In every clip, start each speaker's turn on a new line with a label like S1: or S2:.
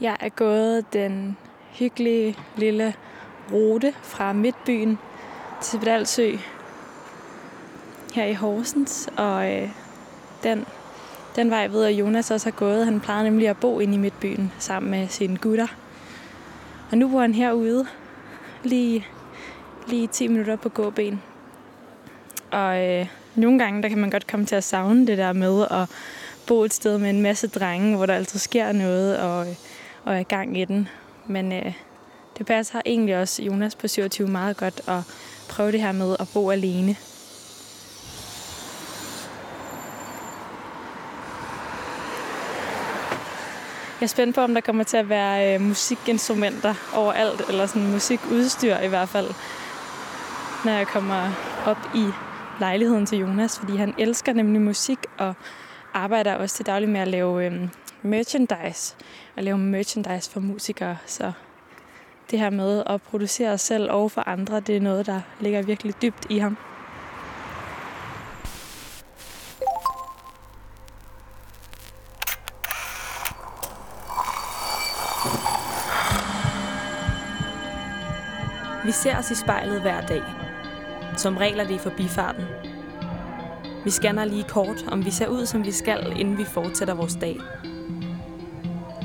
S1: Jeg er gået den hyggelige lille rute fra Midtbyen til Bedalsø her i Horsens, og øh, den, den vej ved, at Jonas også har gået. Han plejede nemlig at bo inde i Midtbyen sammen med sine gutter. Og nu bor han herude, lige, lige 10 minutter på gåben. Og øh, nogle gange, der kan man godt komme til at savne det der med at bo et sted med en masse drenge, hvor der altid sker noget og, øh, og er gang i den. Men øh, det passer egentlig også Jonas på 27 meget godt at prøve det her med at bo alene. Jeg er spændt på, om der kommer til at være øh, musikinstrumenter overalt, eller sådan musikudstyr i hvert fald, når jeg kommer op i lejligheden til Jonas, fordi han elsker nemlig musik og arbejder også til daglig med at lave øh, merchandise og lave merchandise for musikere. Så det her med at producere selv og for andre, det er noget, der ligger virkelig dybt i ham.
S2: Vi ser os i spejlet hver dag. Som regler det i forbifarten. Vi scanner lige kort, om vi ser ud, som vi skal, inden vi fortsætter vores dag.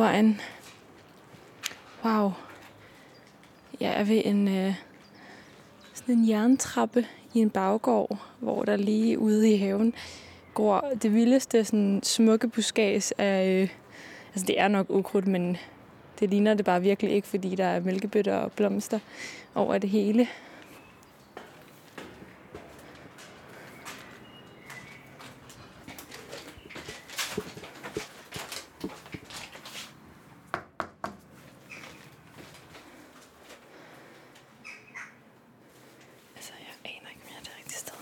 S1: Forvejen. Wow. Jeg er ved en, øh, sådan en jerntrappe i en baggård, hvor der lige ude i haven går det vildeste sådan, smukke buskads af... Øh, altså, det er nok ukrudt, men det ligner det bare virkelig ikke, fordi der er mælkebøtter og blomster over det hele. Altså, jeg aner ikke mere, det er rigtigt sted.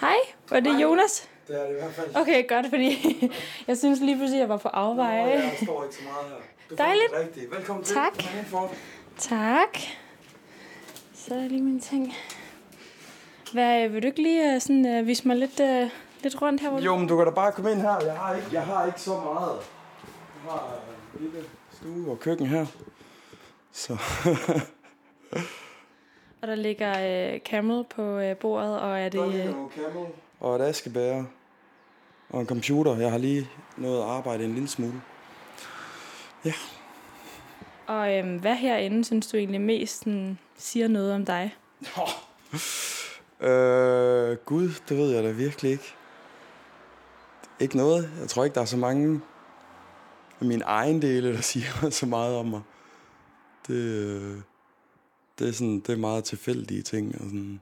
S1: Hej, var det Jonas?
S3: Det er det i hvert fald.
S1: Okay, godt, fordi jeg synes lige pludselig, jeg var på afveje.
S3: Nå, Jeg står ikke så meget her. Du
S1: Dejligt.
S3: rigtigt. Velkommen til.
S1: Tak.
S3: Kom indenfor.
S1: Tak. Så er lige mine ting. Hvad, vil du ikke lige uh, sådan, uh, vise mig lidt, uh, lidt rundt her? Hvor
S3: Jo, men du kan da bare komme ind her. Jeg har ikke, jeg har ikke så meget. Jeg har en lille stue og køkken her. Så
S1: Og der ligger uh, Camel på uh, bordet, og er det...
S3: der ligger
S1: Uh,
S3: camel og et askebæger og en computer. Jeg har lige noget at arbejde en lille smule.
S1: og um, hvad herinde synes du egentlig mest sådan, siger noget om dig?
S3: Øh, Gud, det ved jeg da virkelig ikke. Ikke noget. Jeg tror ikke, der er så mange af mine egen dele, der siger så meget om mig. Det, øh, det, er, sådan, det er meget tilfældige ting. Og sådan,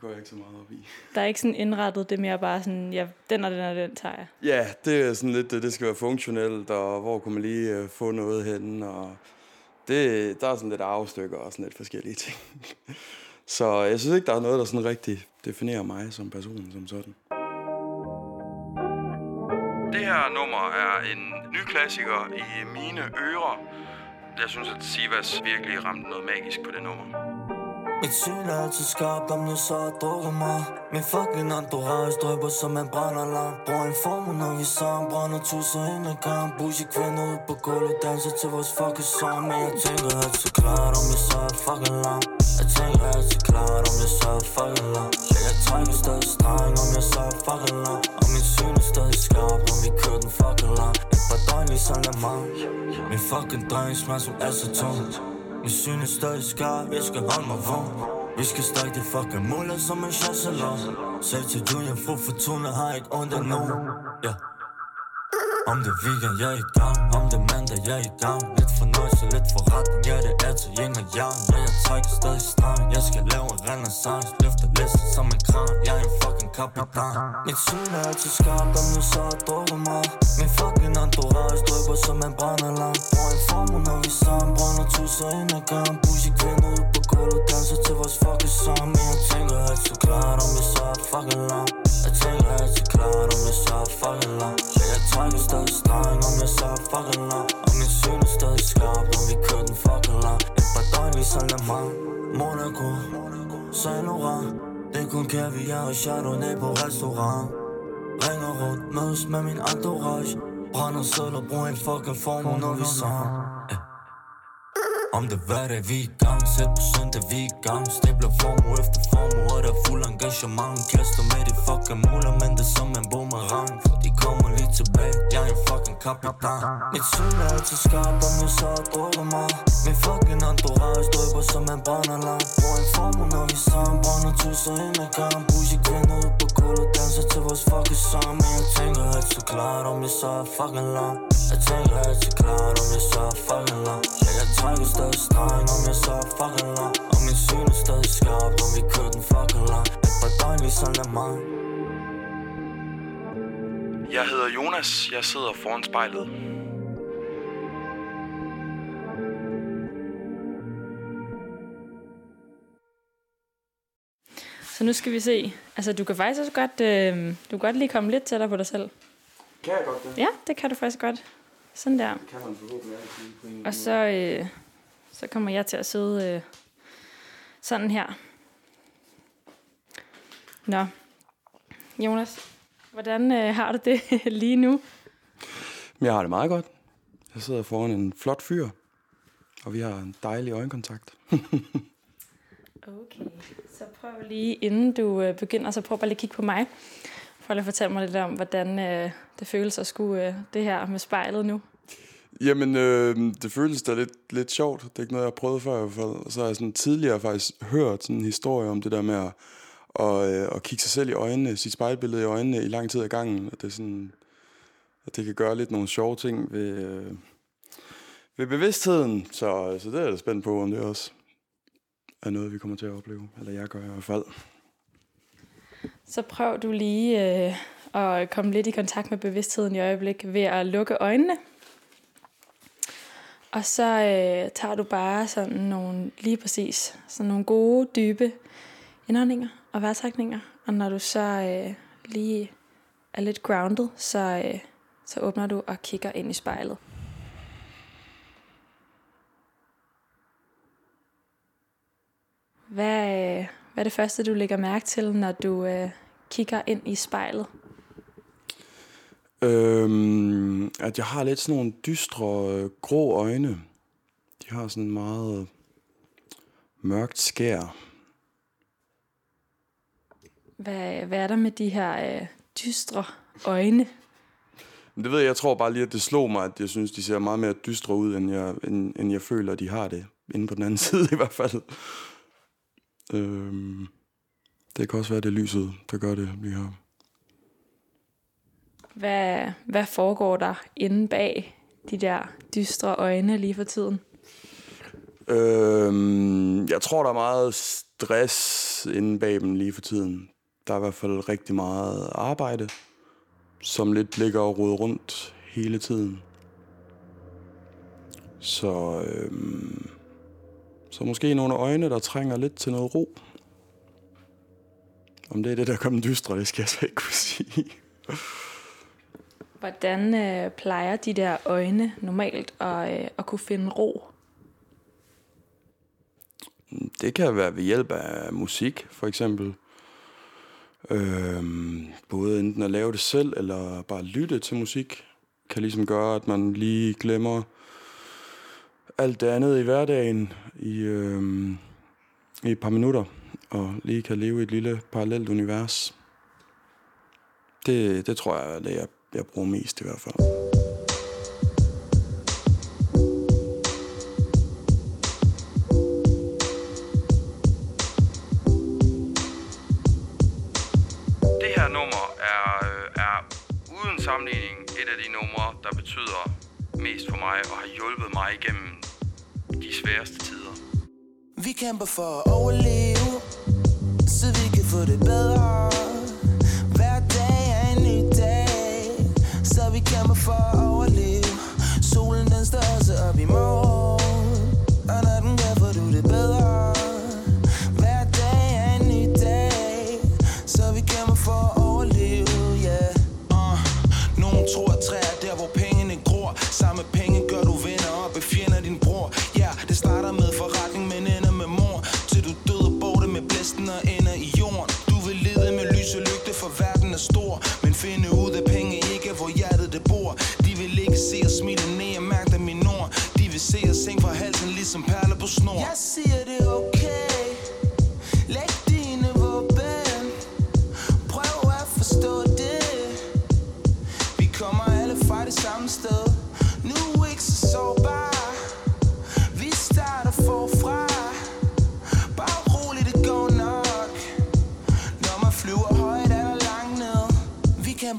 S3: det går jeg ikke så meget op i.
S1: Der er ikke sådan indrettet, det er mere bare sådan, ja, den og den og den tager jeg.
S3: Ja, det er sådan lidt, det, det skal være funktionelt, og hvor kan man lige øh, få noget henne, og det, der er sådan lidt afstykker og sådan lidt forskellige ting. Så jeg synes ikke, der er noget, der sådan rigtig definerer mig som person som sådan. Det her nummer er en ny klassiker i mine ører. Jeg synes, at Sivas virkelig ramte noget magisk på det nummer.
S4: Mit syn er altid skarpt, om jeg så har drukket mig Min fucking entourage drøber som en brænderlamp Bruger en formue når vi sammen brænder tusser ind ad gang Bougie kvinder ud på gulvet, danser til vores fucking sang Men jeg tænker altid klart, om jeg så er fucking lang. Jeg tænker altid klart, om jeg så er fucking lang. Jeg trækker stadig streng, om jeg så er fucking lang. Og min syn er stadig skarpt, om vi kører den fucking lang. Et par døgn døgnlig som Min fucking dreng smager som acetone min syn er stadig skarp, jeg skal holde mig vågen. Vi skal stadig det fucking muller som en chassalon Selv til du, jeg fru Fortuna har ikke ondt af nogen. Ja, Om det er weekend, jeg er i gang da jeg er i gang. Lidt fornøjelse, lidt forretning Ja, det er til yin og yang Når jeg trækker stadig strang Jeg skal lave en renaissance. Løfter listen som en kran Jeg er en fucking kapitan. Mit syn er altid skarpt Om jeg så har drukket mig Min fucking entourage Drøber som en brandalarm Bruger en formue, når vi sammen Brænder tusser ind ad gang Bougie kvinder ud på gulvet Danser til vores fucking song. Men jeg tænker altid klart Om jeg så er fucking lang jeg tænker altid klart Om jeg så er fucking lang Ja, jeg trækker stadig streng Om jeg så er fucking lang Og min syn er stadig skarp Om vi kører den fucking lang. Et par døgn ligesom Le Mans Monaco Saint Laurent Det er kun kaviar og chardonnay på restaurant. Ringer rundt, mødes med min entourage. Brænder sædler, bruger en fucking formel, når vi sammen. Om det. Hver hverdag vi er i gang? Selv på søndag vi er i gang. Stabler formue efter formue Og der er fuld engagement. Kaster med de fucking muler Men det er som en boomerang. For de kommer lige tilbage. Jeg er en fucking kapitan. Mit syn er altid skarp Om jeg så drukker mig. Min fucking entourage Drøber som en brandalarm Bruger en formue når vi sammen Brænder tusser ind ad gang Bougie kvinder ud på gulvet Danser til vores fucking sang. Men jeg tænker altid klart Om jeg så er fucking lang Jeg tænker altid klart Om jeg så er fucking lang Ja, jeg trækker stadig streng Om jeg så er fucking lang Og min syn er stadig skarp Om vi kører den fucking lang Et par døgn ligesom Le Mans
S3: Jeg hedder Jonas. Jeg sidder foran spejlet.
S1: Så nu skal vi se. Altså, du kan faktisk også godt, øh, du kan godt lige komme lidt tættere på dig selv.
S3: Kan jeg godt det?
S1: Ja, det kan du faktisk godt. Sådan der.
S3: Kan man forhåbentlig altid på en
S1: Og så, øh, så kommer jeg til at sidde øh, sådan her. Nå. Jonas, hvordan øh, har du det lige nu?
S3: Jeg har det meget godt. Jeg sidder foran en flot fyr. Og vi har en dejlig øjenkontakt.
S1: Okay, så prøv lige, inden du øh, begynder, så prøv bare lige at kigge på mig. For at fortælle mig lidt om, hvordan øh, det føles at skulle øh, det her med spejlet nu.
S3: Jamen, øh, det føles da lidt, lidt sjovt. Det er ikke noget, jeg har prøvet før i hvert fald. Og så har jeg sådan tidligere faktisk hørt sådan en historie om det der med at, og, øh, at kigge sig selv i øjnene, sit spejlbillede i øjnene i lang tid ad gangen. At det, er sådan, at det kan gøre lidt nogle sjove ting ved, øh, ved bevidstheden. Så, så det er jeg da spændt på, om det også er noget, vi kommer til at opleve. Eller jeg gør i hvert fald.
S1: Så prøv du lige øh, at komme lidt i kontakt med bevidstheden i øjeblik ved at lukke øjnene. Og så øh, tager du bare sådan nogle, lige præcis, sådan nogle gode, dybe indåndinger og vejrtrækninger. Og når du så øh, lige er lidt grounded, så, øh, så åbner du og kigger ind i spejlet. Hvad, øh, hvad er det første, du lægger mærke til, når du øh, kigger ind i spejlet?
S3: Øhm, at jeg har lidt sådan nogle dystre, øh, grå øjne. De har sådan meget mørkt skær.
S1: Hvad, hvad er der med de her øh, dystre øjne?
S3: Det ved jeg, jeg tror bare lige, at det slog mig, at jeg synes, de ser meget mere dystre ud, end jeg, end, end jeg føler, de har det. Inde på den anden side i hvert fald. Øhm, det kan også være, det lyset, der gør det lige her.
S1: Hvad, hvad foregår der inde bag de der dystre øjne lige for tiden?
S3: Øhm, jeg tror, der er meget stress inde bag dem lige for tiden. Der er i hvert fald rigtig meget arbejde, som lidt ligger og roder rundt hele tiden. Så, øhm, så måske nogle øjne, der trænger lidt til noget ro. Om det er det, der kommer dystre, det skal jeg så ikke kunne sige.
S1: Hvordan øh, plejer de der øjne normalt at, øh, at kunne finde ro?
S3: Det kan være ved hjælp af musik, for eksempel. Øhm, både enten at lave det selv, eller bare lytte til musik, kan ligesom gøre, at man lige glemmer alt det andet i hverdagen i, øhm, i et par minutter, og lige kan leve i et lille parallelt univers. Det, det tror jeg er det, jeg, jeg bruger mest i hvert fald.
S5: Det her nummer er, øh, er uden sammenligning et af de numre, der betyder mest for mig og har hjulpet mig igennem de sværeste tider. Vi kæmper for at overleve, så vi kan få det bedre. Så vi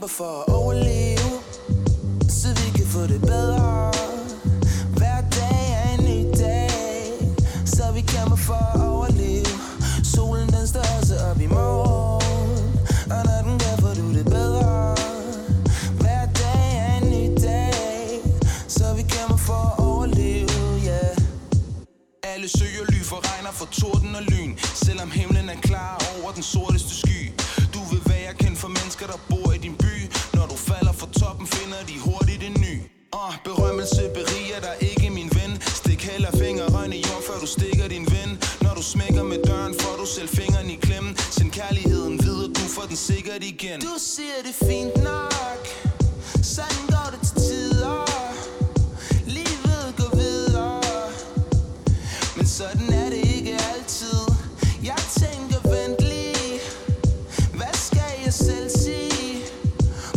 S5: Vi ven Når du smækker med døren, får du selv fingeren i klemmen. Send kærligheden videre, du får den sikkert igen. Du siger det fint nok. Sådan går det til tider. Livet går videre. Men sådan er det ikke altid. Jeg tænker vent lige. Hvad skal jeg selv sige?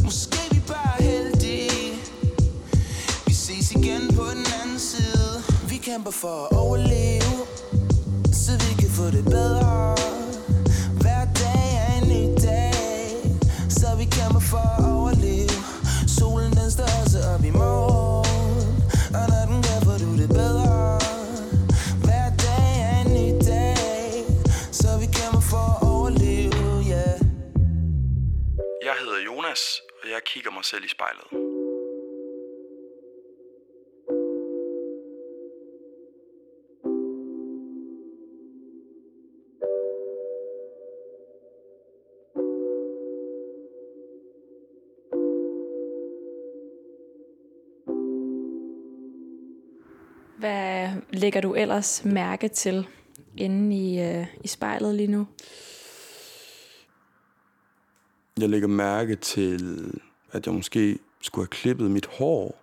S5: Måske vi bare er heldige. Vi ses igen på den anden side. Vi kæmper for at overleve få det bedre Hver dag er en ny dag Så vi kæmper for at overleve Solen den står også op i morgen Og når den gør, får du det bedre hver dag er en ny dag, så vi kæmper for at overleve, yeah.
S3: Jeg hedder Jonas, og jeg kigger mig selv i spejlet.
S1: Hvad lægger du ellers mærke til inde i, øh, i spejlet lige nu?
S3: Jeg lægger mærke til, at jeg måske skulle have klippet mit hår.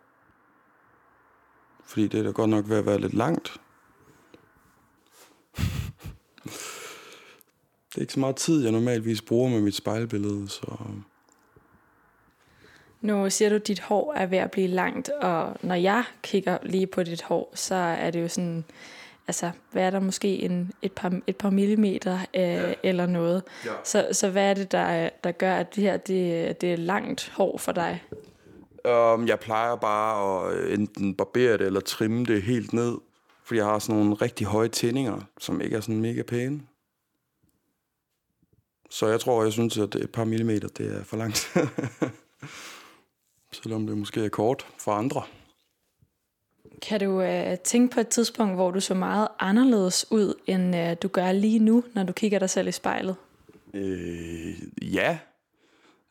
S3: Fordi det er da godt nok ved at være lidt langt. det er ikke så meget tid, jeg normalvis bruger med mit spejlbillede, så...
S1: Nu siger du, at dit hår er ved at blive langt, og når jeg kigger lige på dit hår, så er det jo sådan, altså, hvad er der måske en, et, par, et par millimeter øh, ja. eller noget.
S3: Ja.
S1: Så, så hvad er det, der, der gør, at det her det, det er langt hår for dig?
S3: Um, jeg plejer bare at øh, enten barbere det eller trimme det helt ned. Fordi jeg har sådan nogle rigtig høje tændinger, som ikke er sådan mega pæne. Så jeg tror, jeg synes, at et par millimeter, det er for langt. Selvom det måske er kort for andre.
S1: Kan du øh, tænke på et tidspunkt, hvor du så meget anderledes ud, end øh, du gør lige nu, når du kigger dig selv i spejlet?
S3: Øh, ja.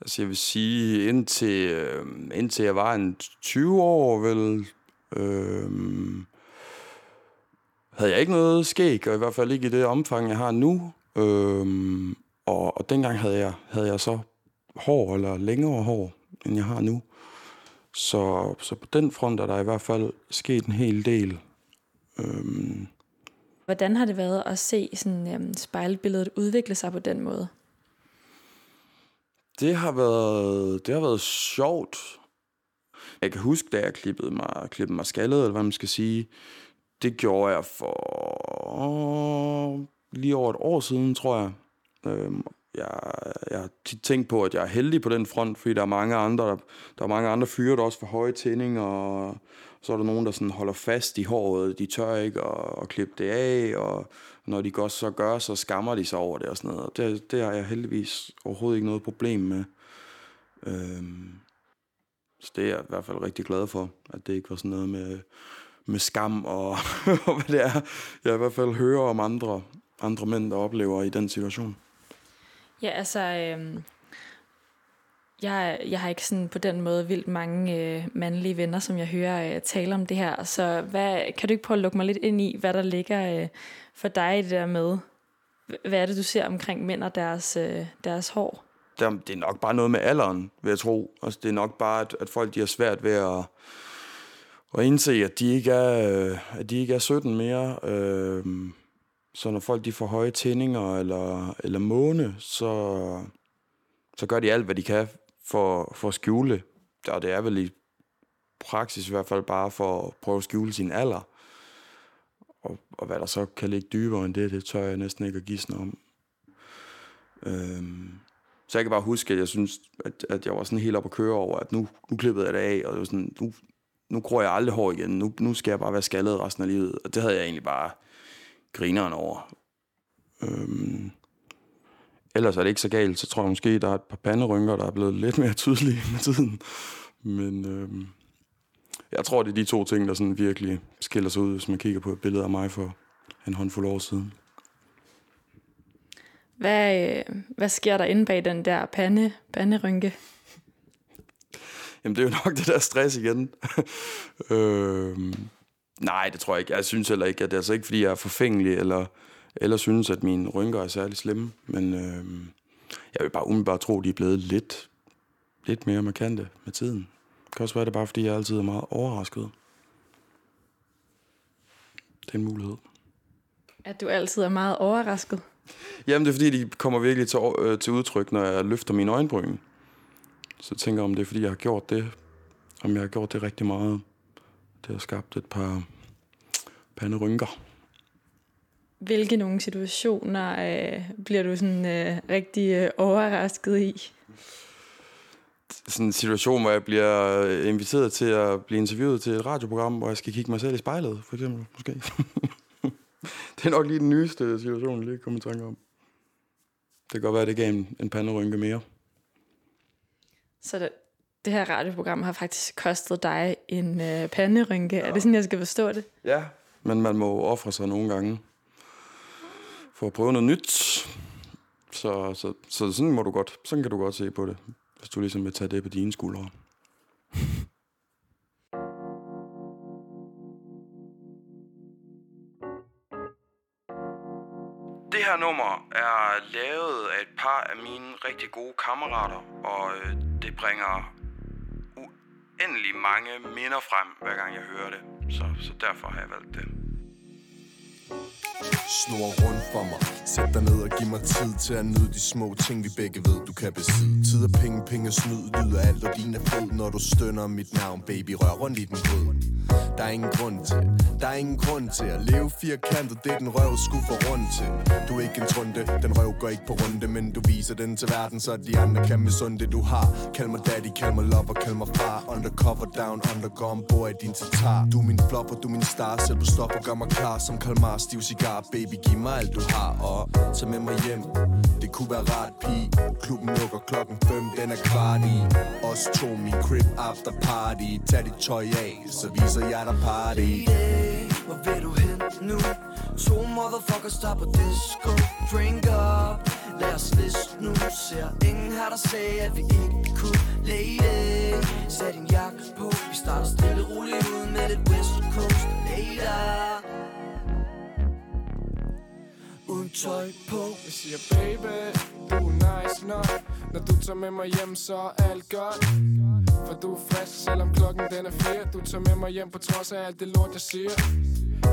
S3: Altså jeg vil sige, indtil, øh, indtil jeg var en 20 år, vel, øh, havde jeg ikke noget skæg, og i hvert fald ikke i det omfang, jeg har nu. Øh, og, og dengang havde jeg, havde jeg så hår, eller længere hår, end jeg har nu. Så, så på den front er der i hvert fald sket en hel del. Øhm,
S1: Hvordan har det været at se sådan, øhm, spejlbilledet udvikle sig på den måde?
S3: det har været, det har været sjovt. Jeg kan huske, da jeg klippede mig, klippede mig skaldet, eller hvad man skal sige. Det gjorde jeg for lige over et år siden, tror jeg. Øhm, jeg, jeg har tit tænkt på, at jeg er heldig på den front, fordi der er mange andre, der, der er mange andre fyre, der også får høje tændinger, og så er der nogen, der sådan holder fast i håret, de tør ikke at, at klippe det af, og når de godt så gør, så skammer de sig over det og sådan noget. Det, det har jeg heldigvis overhovedet ikke noget problem med. Øhm, så det er jeg i hvert fald rigtig glad for, at det ikke var sådan noget med, med skam og, og hvad det er. Jeg i hvert fald hører om andre, andre mænd, der oplever i den situation.
S1: Ja, altså, øh, jeg, jeg har ikke sådan på den måde vildt mange øh, mandlige venner, som jeg hører øh, tale om det her. Så hvad, kan du ikke prøve at lukke mig lidt ind i, hvad der ligger øh, for dig i det der med, hvad er det, du ser omkring mænd og deres, øh, deres hår?
S3: Det er nok bare noget med alderen, vil jeg tro. Altså, det er nok bare, at, at folk de har svært ved at, at indse, at de ikke er, øh, at de ikke er 17 mere. Øh, så når folk de får høje tændinger eller, eller måne, så, så gør de alt, hvad de kan for, for at skjule. Og det er vel i praksis i hvert fald bare for at prøve at skjule sin alder. Og, og hvad der så kan ligge dybere end det, det tør jeg næsten ikke at gisne om. Øhm, så jeg kan bare huske, at jeg synes, at, at jeg var sådan helt op at køre over, at nu, nu klippede jeg det af, og det var sådan, nu, nu gror jeg aldrig hår igen. Nu, nu skal jeg bare være skaldet resten af livet. Og det havde jeg egentlig bare grineren over. Øhm, ellers er det ikke så galt, så tror jeg måske, der er et par panderynker, der er blevet lidt mere tydelige med tiden. Men øhm, jeg tror, det er de to ting, der sådan virkelig skiller sig ud, hvis man kigger på et billede af mig for en håndfuld år siden.
S1: Hvad, øh, hvad sker der inde bag den der pande, panderynke?
S3: Jamen, det er jo nok det der stress igen. øhm, nej, det tror jeg ikke. Jeg synes heller ikke, at det er altså ikke, fordi jeg er forfængelig, eller, eller synes, at mine rynker er særlig slemme. Men øhm, jeg vil bare umiddelbart tro, at de er blevet lidt, lidt mere markante med tiden. Det kan også være, det bare, fordi jeg altid er meget overrasket. Det er en mulighed.
S1: At du altid er meget overrasket?
S3: Jamen, det er fordi, de kommer virkelig til, øh, til udtryk, når jeg løfter mine øjenbryn. Så tænker jeg, om det er, fordi jeg har gjort det. Om jeg har gjort det rigtig meget. Det har skabt et par panderynker.
S1: Hvilke nogle situationer øh, bliver du sådan øh, rigtig øh, overrasket i?
S3: Sådan en situation, hvor jeg bliver inviteret til at blive interviewet til et radioprogram, hvor jeg skal kigge mig selv i spejlet, for eksempel, måske. det er nok lige den nyeste situation, jeg lige kommer i tanke om. Det kan godt være, at det gav en, en panderynke mere.
S1: Så det, det her radioprogram har faktisk kostet dig en øh, panderynke. Ja. Er det sådan, jeg skal forstå det?
S3: Ja, men man må ofre sig nogle gange for at prøve noget nyt. Så, så, så sådan må du godt, sådan kan du godt se på det, hvis du ligesom vil tage det på dine skuldre. Det her nummer er lavet af et par af mine rigtig gode kammerater, og øh, det bringer uendelig mange minder frem, hver gang jeg hører det. Så, så derfor har jeg valgt det.
S6: Snor rundt for mig. Sæt dig ned og giv mig tid til at nyde de små ting, vi begge ved, du kan besidde. Tid og penge, penge og snyd, lyder alt og din er fed Når du stønner mit navn, baby, rør rundt i den grød Der er ingen grund til, der er ingen grund til At leve firkantet, det den røv skulle få rundt til. Du er ikke en trunde, den røv går ikke på runde Men du viser den til verden, så de andre kan misunde det du har. Kald mig daddy, kald mig lover, kald mig far. Undercover down, undergår ombord i din tatar. Du er min flopper, du er min star, selv du stopper, gør mig klar Som Kalmar, stiv cigar, baby, giv mig alt du har Og tag med mig hjem. Det kunne være rart, pige Klubben lukker klokken 5, den er kvart i. Os to, min crib after party. Tag dit tøj af, så viser jeg dig party.
S7: Hey, hvor vil du hen nu? To motherfuckers der på disco. Drink up, lad os list nu. Ser ingen her, der sagde, at vi ikke kunne Lady, sæt din jakke på. Vi starter stille roligt ud med lidt West Coast. Later tøj på.
S8: Jeg siger baby, du er nice nok. Når du tager med mig hjem, så er alt godt. For du er frisk, selvom klokken den er fire. Du tager med mig hjem på trods af alt det lort, jeg siger.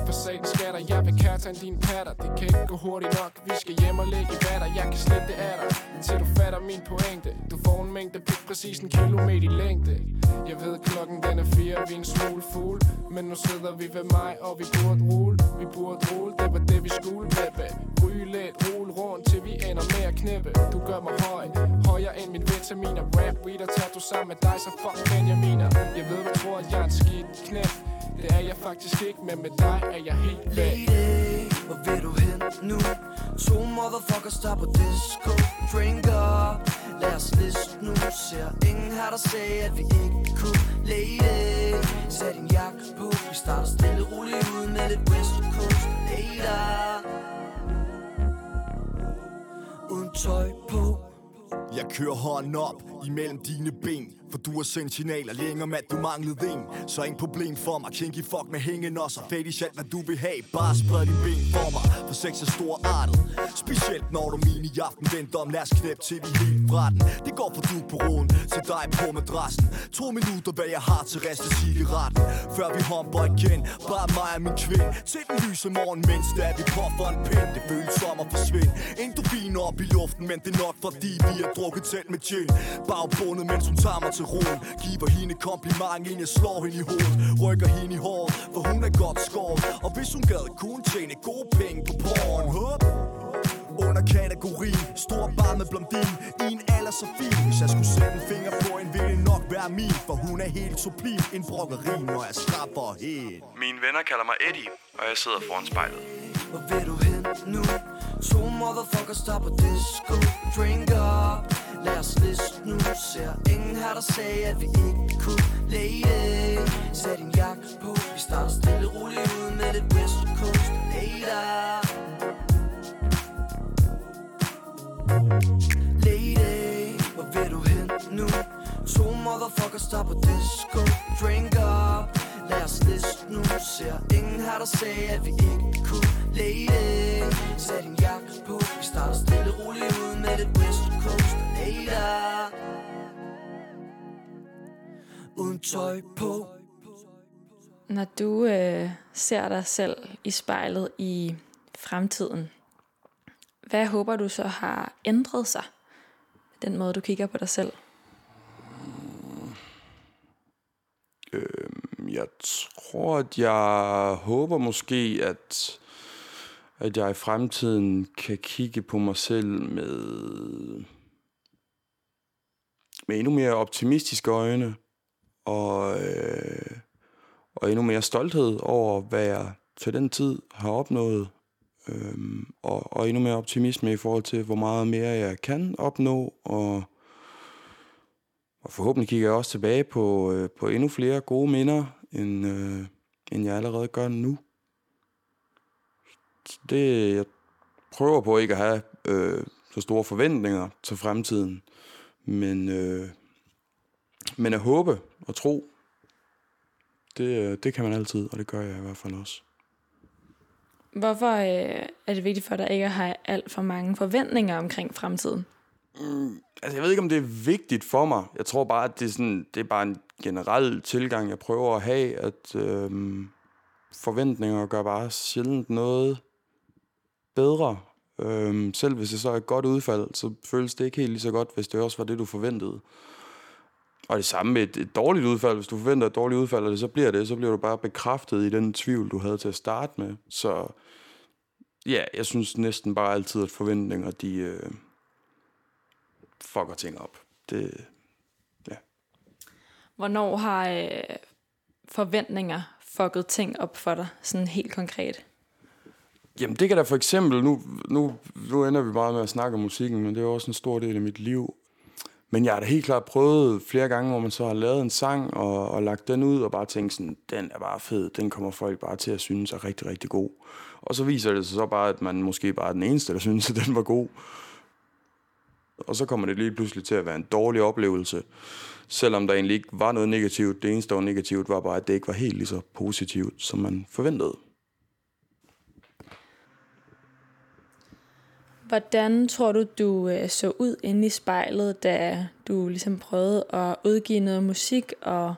S8: For sagen skatter, jeg vil kærtage din patter. Det kan ikke gå hurtigt nok, vi skal hjem og lægge i vatter Jeg kan slet det af dig, til du fatter min pointe Du får en mængde pik, præcis en kilometer i længde. Jeg ved klokken den er fire, vi er en smule fugl Men nu sidder vi ved mig, og vi burde rulle. Vi burde rulle, det var det vi skulle, baby Ryge lidt, rulle rundt, til vi ender med at knæppe. Du gør mig høj, højere end min vitaminer Rap, weed og tattoo sammen med dig, så fuck Benjaminer Jeg ved, du tror, at jeg er en skidt knæp Det er jeg faktisk ikke, men med dig er jeg helt væk.
S7: Lady, hvor vil du hen nu? To motherfuckers der på disco Drink up, lad os liste nu. Ser ingen her, der sagde, at vi ikke kunne Lady, sæt din jakke på. Vi starter stille roligt ud med lidt West Coast Later. Uden tøj på.
S9: Jeg kører hånden op imellem dine ben For du har sendt signaler længere om, at du manglede en Så ingen problem for mig Kinky fuck med hængen også Og fetish alt hvad du vil have. Bare spred dine ben for mig For sex er storartet. Specielt når du min i aften venter om. Lad os knæppe til vi helt brætten Det går for du på roen Til dig på madrassen. To minutter hvad jeg har til rest af cigaretten. Før vi humper igen Bare mig og min kvinde. Til den lyse morgen Mens der vi puffer en pind. Det føles som at forsvinde. Endorfin op i luften Men det er nok fordi vi er drukket tæt med gin. Bagbundet mens hun tager mig til roen Giver hende kompliment inden jeg slår hende i hovedet. Rykker hende i håret For hun er godt skåret. Og hvis hun gad kunne tjene gode penge på porn. Hup. Under kategorien Stor bar med blondin. I en alder så fin Hvis jeg skulle sætte en finger på en Ville det nok være min. For hun er helt sublim En brokkeri Når jeg straffer helt.
S3: Mine venner kalder mig Eddie, og jeg sidder foran spejlet.
S7: Hvor vil du hen nu? To motherfuckers der på disco. Drink up, lad os liste nu. Ser ingen her, der sagde, at vi ikke kunne Lady, sæt din jakke på. Vi starter stille roligt ud med lidt West Coast. Later. Lady, hvor vil du hen nu? To motherfuckers der på disco. Drink up, lad os liste nu. Ser ingen her, der sagde, at vi ikke kunne Lady, sæt din jakke på Vi starter stille roligt ud med lidt West Coast Later Uden tøj på
S1: Når du øh, ser dig selv i spejlet i fremtiden, hvad håber du så har ændret sig? Den måde, du kigger på dig selv.
S3: Øhm, jeg tror, at jeg håber måske, at, at jeg i fremtiden kan kigge på mig selv med, med endnu mere optimistiske øjne og, øh, og endnu mere stolthed over, hvad jeg til den tid har opnået. Øhm, og, og endnu mere optimisme i forhold til, hvor meget mere jeg kan opnå, og, og forhåbentlig kigger jeg også tilbage på, øh, på endnu flere gode minder, end, øh, end jeg allerede gør nu. Det, jeg prøver på ikke at have øh, så store forventninger til fremtiden, men, øh, men at håbe og tro, det, øh, det kan man altid, og det gør jeg i hvert fald også.
S1: Hvorfor øh, er det vigtigt for dig ikke at have alt for mange forventninger omkring fremtiden?
S3: Altså, jeg ved ikke, om det er vigtigt for mig. Jeg tror bare, at det er, sådan, det er bare en generel tilgang, jeg prøver at have, at øhm, forventninger gør bare sjældent noget bedre. Øhm, selv hvis det så er et godt udfald, så føles det ikke helt lige så godt, hvis det også var det, du forventede. Og det samme med et, et dårligt udfald. Hvis du forventer et dårligt udfald, og det så bliver det, så bliver du bare bekræftet i den tvivl, du havde til at starte med. Så ja, jeg synes næsten bare altid, at forventninger, de øh, fucker ting op. Det, ja.
S1: Hvornår har øh, forventninger fucket ting op for dig, sådan helt konkret?
S3: Jamen det kan da for eksempel, nu, nu, nu ender vi bare med at snakke om musikken, men det er jo også en stor del af mit liv. Men jeg har da helt klart prøvet flere gange, hvor man så har lavet en sang og, og lagt den ud og bare tænkt sådan, den er bare fed, den kommer folk bare til at synes er rigtig, rigtig god. Og så viser det sig så bare, at man måske bare er den eneste, der synes, at den var god. Og så kommer det lige pludselig til at være en dårlig oplevelse. Selvom der egentlig ikke var noget negativt. Det eneste, der var negativt, var bare, at det ikke var helt lige så positivt, som man forventede.
S1: Hvordan tror du, du øh, så ud inde i spejlet, da du ligesom prøvede at udgive noget musik, og,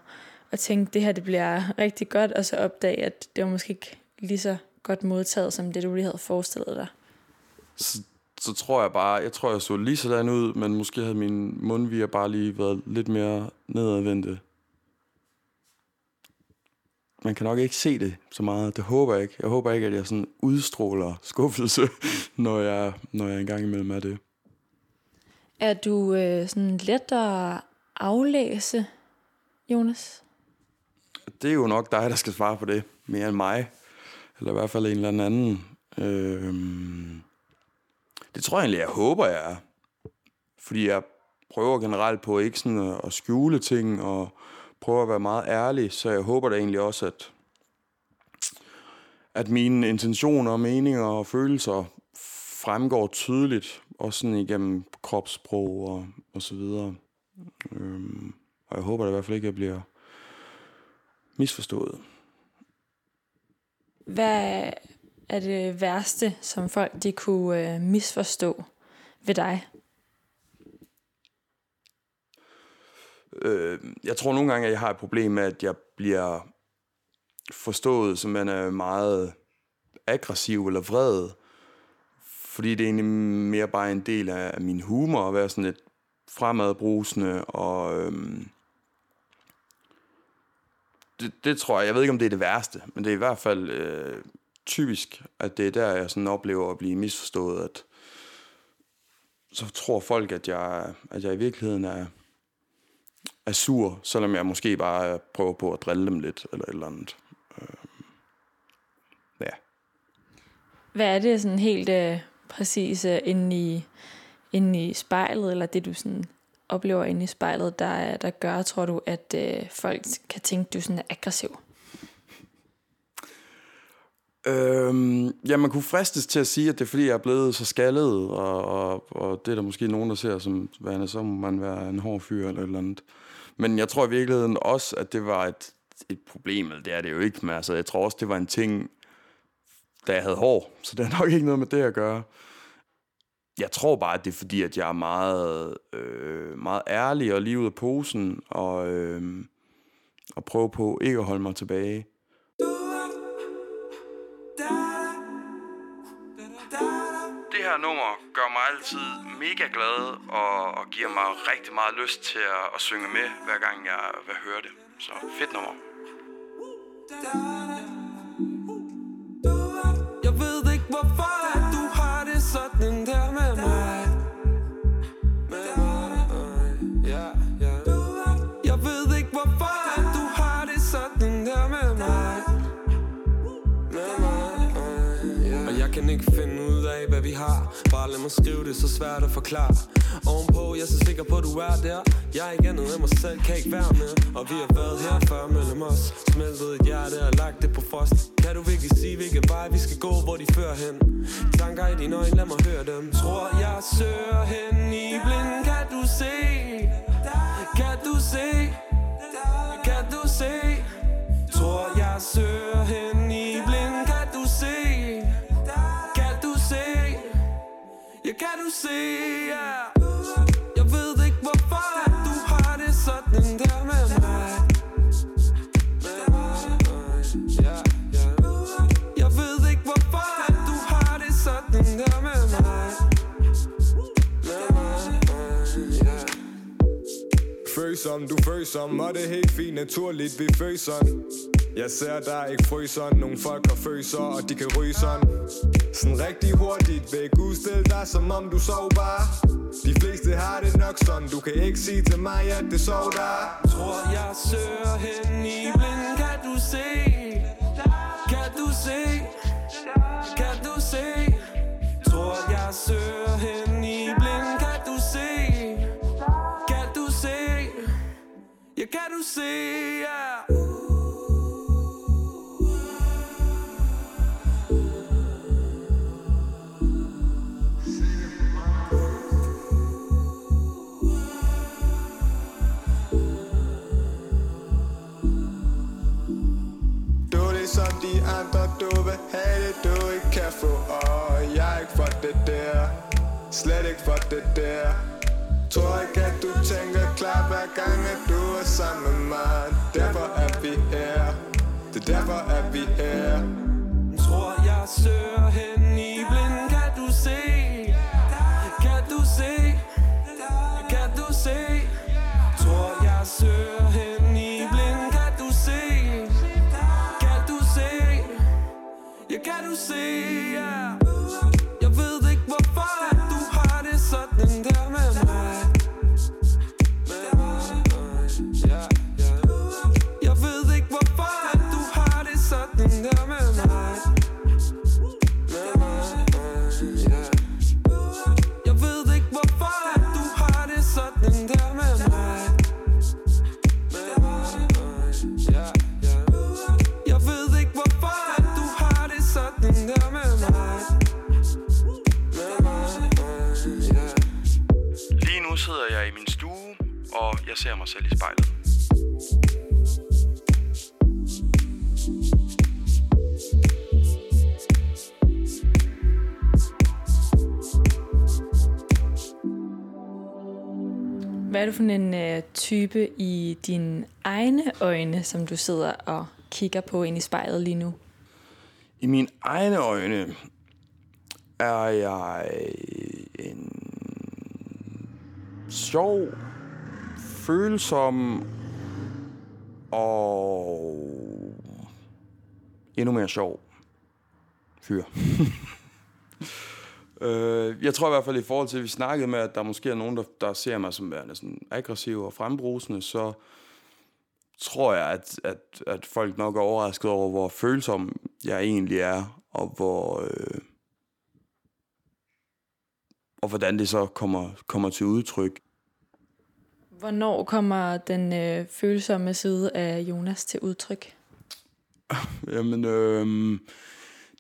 S1: og tænkte, det her det bliver rigtig godt, og så opdage, at det var måske ikke lige så godt modtaget, som det du lige havde forestillet dig?
S3: så, så tror jeg bare, jeg tror, jeg så lige sådan ud, men måske havde min mundviger bare lige været lidt mere nedadvendte man kan nok ikke se det så meget. Det håber jeg ikke. Jeg håber ikke, at jeg sådan udstråler skuffelse, når jeg, når jeg engang imellem er det.
S1: Er du øh, sådan let at aflæse, Jonas?
S3: Det er jo nok dig, der skal svare på det, mere end mig. Eller i hvert fald en eller anden. Øhm, det tror jeg egentlig, jeg håber, jeg er. Fordi jeg prøver generelt på ikke sådan at, at skjule ting, og prøver at være meget ærlig, så jeg håber da egentlig også, at, at mine intentioner, meninger og følelser fremgår tydeligt, også sådan igennem kropssprog og, og så videre. Øhm, og jeg håber da i hvert fald ikke, at jeg bliver misforstået.
S1: Hvad er det værste, som folk de kunne øh, misforstå ved dig?
S3: Øh, jeg tror nogle gange, at jeg har et problem med, at jeg bliver forstået, som man er meget aggressiv eller vred. Fordi det er egentlig mere bare en del af min humor at være sådan lidt fremadbrusende og... Øhm, det, det tror jeg, jeg ved ikke om det er det værste, men det er i hvert fald øh, typisk, at det er der, jeg sådan oplever at blive misforstået, at så tror folk, at jeg, at jeg i virkeligheden er, er sur, selvom jeg måske bare prøver på at drille dem lidt, eller et eller andet. Øh, ja.
S1: Hvad er det sådan helt øh, præcis øh, inde, i, inde i spejlet, eller det du sådan oplever inde i spejlet, der, der gør, tror du, at øh, folk kan tænke, at du sådan er aggressiv?
S3: Øhm, ja, man kunne fristes til at sige, at det er fordi, jeg er blevet så skaldet, og, og, og det er der måske nogen, der ser som værende, så må man være en hård fyr eller et eller andet. Men jeg tror i virkeligheden også, at det var et, et problem, eller det er det jo ikke, men altså, jeg tror også, det var en ting, da jeg havde hår, så det har nok ikke noget med det at gøre. Jeg tror bare, at det er fordi, at jeg er meget, øh, meget ærlig og lige ud af posen, og, øh, og prøver på ikke at holde mig tilbage. Altid mega glad og, og giver mig rigtig meget lyst til at, at synge med, hver gang jeg vil høre det. Så fedt nummer.
S10: Jeg ved ikke hvorfor du har det sådan der med mig. Jeg ved ikke hvorfor du har det sådan der med mig. Med mig, ja. Og jeg kan ikke finde ud af hvad vi har Bare lad mig skrive det, så svært at forklare. Ovenpå, jeg er så sikker på at du er der. Jeg er ikke andet end mig selv, kan ikke være med. Og vi har været her før mellem os. Smeltet et hjerte og lagt det på frost. Kan du virkelig sige, hvilken vej vi skal gå, hvor de fører hen? Tanker i dine øjne, lad mig høre dem. Tror jeg søger hen i blind Kan du se? Kan du se? Kan du se? MC, kan? Ja. Jeg ved ikke hvorfor at du har det sådan der med mig Med mig, ja, ja. Jeg ved ikke hvorfor at du har det sådan der med mig Med mig, ja.
S11: Følsom, du følsom, og det er helt fint naturligt, vi følsom jeg ser der ikke fryser, nogle folk har føser og de kan ryge sådan Sådan rigtig hurtigt Væk udstil dig, som om du sov bare De fleste har det nok sådan, du kan ikke sige til mig, at det sov der
S10: Tror jeg søger hen i blind Kan du se? Kan du se? Kan du se? Tror jeg søger hen i blind Kan du se? Kan du se? Ja, kan du se?
S11: yeah. Have det, du ikke kan få Og jeg er ikke for det der, slet ikke for det der. Tror ikke, at du tænker klar hver gang, at du er sammen med mig. Derfor er vi her, det er derfor, at vi her.
S1: Type i dine egne øjne, som du sidder og kigger på ind i spejlet lige nu?
S3: I mine egne øjne er jeg en sjov, følsom og endnu mere sjov fyr. øh, jeg tror i hvert fald i forhold til, at vi snakkede med, at der måske er nogen, der, der ser mig som værende sådan aggressiv og frembrusende, så tror jeg, at, at, at folk nok er overrasket over, hvor følsom jeg egentlig er, og hvor... Øh, og hvordan det så kommer, kommer til udtryk.
S1: Hvornår kommer den øh, følsomme side af Jonas til udtryk?
S3: Jamen, øh,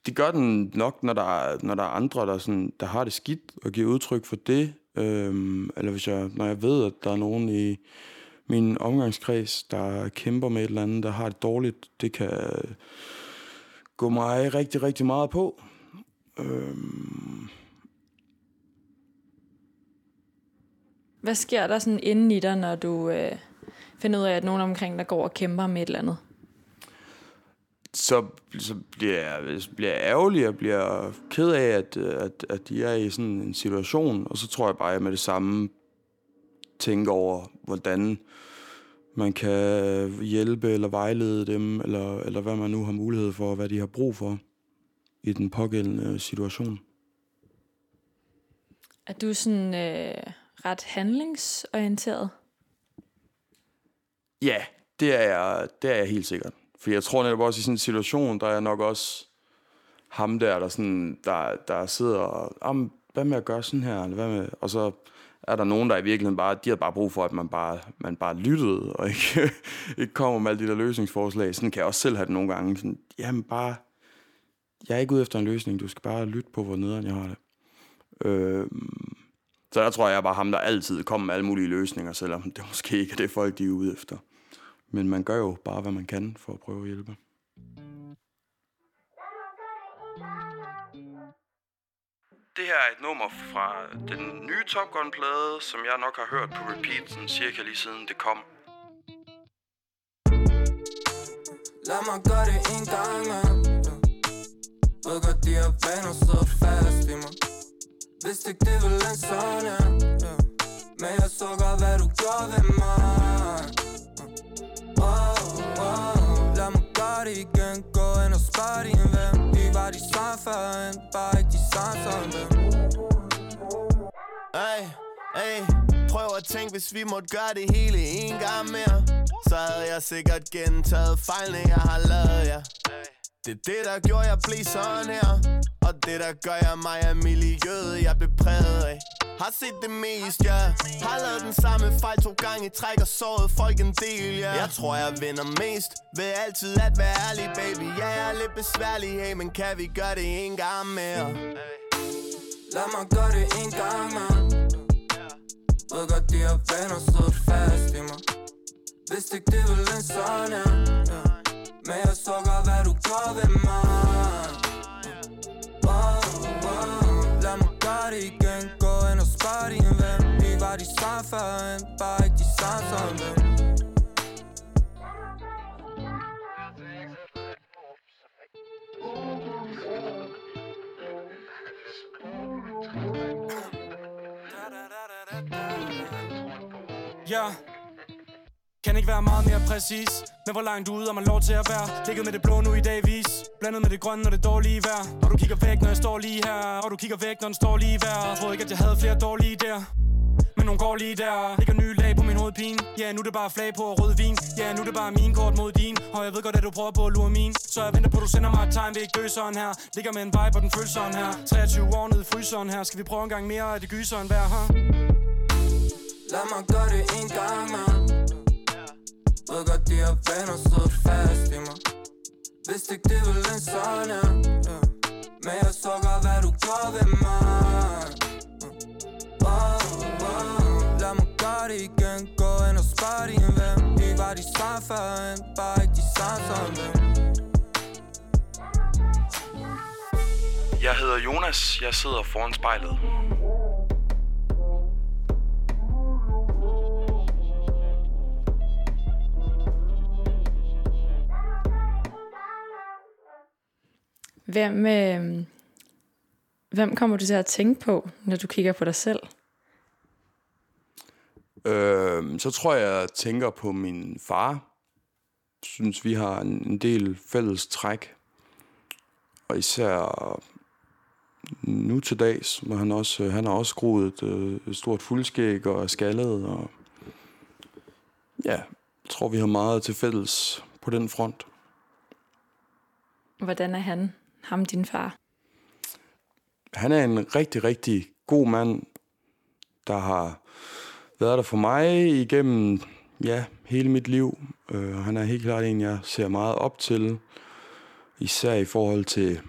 S3: det gør den nok, når der er, når der er andre, der, sådan, der har det skidt og giver udtryk for det. Øh, eller hvis jeg, når jeg ved, at der er nogen i min omgangskreds, der kæmper med et eller andet, der har det dårligt, det kan gå mig rigtig, rigtig meget på. Øh,
S1: Hvad sker der sådan inden i dig, når du øh, finder ud af, at nogen omkring dig går og kæmper med et eller andet?
S3: Så, så bliver, jeg, så bliver jeg ærgerlig, og bliver ked af, at, at, at de er i sådan en situation, og så tror jeg bare, at jeg med det samme tænker over, hvordan man kan hjælpe eller vejlede dem, eller, eller hvad man nu har mulighed for, hvad de har brug for i den pågældende situation.
S1: Er du sådan øh, ret handlingsorienteret?
S3: Ja, det er jeg, det er jeg helt sikkert. For jeg tror netop også i sådan en situation, der er nok også ham der, der, sådan, der, der sidder og, hvad med at gøre sådan her? Eller hvad med? Og så er der nogen, der i virkeligheden bare, de har bare brug for, at man bare, man bare lyttede, og ikke, ikke kommer med alle de der løsningsforslag. Sådan kan jeg også selv have det nogle gange. Sådan, jamen bare, jeg er ikke ude efter en løsning, du skal bare lytte på, hvor nederen jeg har det. Øh, så der tror jeg, jeg er bare ham, der altid kommer med alle mulige løsninger, selvom det måske ikke er det folk, de er ude efter. Men man gør jo bare, hvad man kan for at prøve at hjælpe. Det her er et nummer fra den nye Top Gun-plade, som jeg nok har hørt på repeat sådan cirka lige siden det kom.
S12: Lad mig gøre det en gang, man Ved godt, de her vaner sidder fast i mig Hvis ikke det vil en sådan, ja Men jeg så godt, hvad du gjorde ved mig oh, oh. Lad mig gøre det igen Gå ind og spørg din ven Vi var de samme førhen Bare ikke de samme som dem
S13: Ey, ey Prøv at tænke, hvis vi måtte gøre det hele en gang mere Så havde jeg sikkert gentaget fejlene, jeg har lavet, ja Det er det, der gjorde, jeg blev sådan her Og det, der gør jeg mig af miljøet, jeg blev præget af har set det mest, ja. Har lavet den samme fejl to gange i træk og såret folk en del, ja. Jeg tror, jeg vinder mest. Ved altid at være ærlig, baby. Ja, jeg er lidt besværlig, hey Men kan vi gøre det en gang mere?
S12: Lad mig gøre det en gang, man Ved godt, de her venner sidder fast i mig. Vidste ikke, det ville en sådan, ja. Men jeg så godt, hvad du gør ved mig Vi var en Bare ikke de samme som en
S14: Ja. Kan ikke være meget mere præcis Men hvor langt ude har man lov til at være? Ligget med det blå nu i dag vis Blandet med det grønne og det dårlige vejr. Og du kigger væk når jeg står lige her Og du kigger væk når den står lige vejr Jeg troede ikke at jeg havde flere dårlige der men hun går lige der. Ligger nye lag på min hovedpine. Ja, nu er det bare flag på rød vin. Ja, nu er det bare min kort mod din. Og jeg ved godt, at du prøver på at lure min. Så jeg venter på, at du sender mig et tegn Vil ikke dø sådan her. Ligger med en vibe, og den føles sådan her. 23 år nede i fryseren her. Skal vi prøve en gang mere af det gyseren vejr her?
S12: Lad mig gøre det en gang, man Ved godt, de her venner sidder fast i mig. Hvis ikke, det vil en sådan, ja Men jeg så godt, hvad du gør ved mig. Oh, oh. Det igen Gå ind og spare
S4: var de samme førhen Bare ikke de samme som dem
S3: Jeg hedder Jonas. Jeg sidder foran spejlet.
S1: Hvem, øh, hvem kommer du til at tænke på, når du kigger på dig selv?
S3: Øh, så tror jeg, jeg tænker på min far. Synes, vi har en, en del fælles træk. Og især nu til dags, hvor han også, han har også groet et, øh, et stort fuldskæg og er skaldet. Og ja, jeg tror, vi har meget til fælles på den front.
S1: Hvordan er han, ham din far?
S3: Han er en rigtig, rigtig god mand, der har været der for mig igennem ja, hele mit liv. Øh, han er helt klart en, jeg ser meget op til. Især i forhold til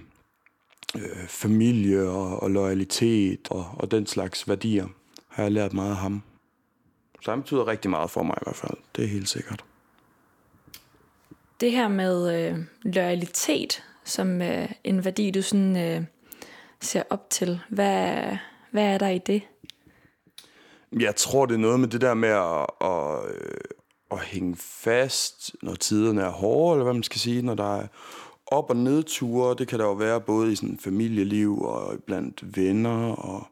S3: øh, familie og, og loyalitet og, og den slags værdier, har jeg lært meget af ham. Så han betyder rigtig meget for mig i hvert fald. Det er helt sikkert.
S1: Det her med øh, loyalitet som øh, en værdi, du sådan øh, ser op til, hvad, hvad er der i det?
S3: Jeg tror, det er noget med det der med at, at, øh, at hænge fast, når tiderne er hårde, eller hvad man skal sige, når der er op- og nedture. Det kan der jo være både i sådan familieliv og blandt venner og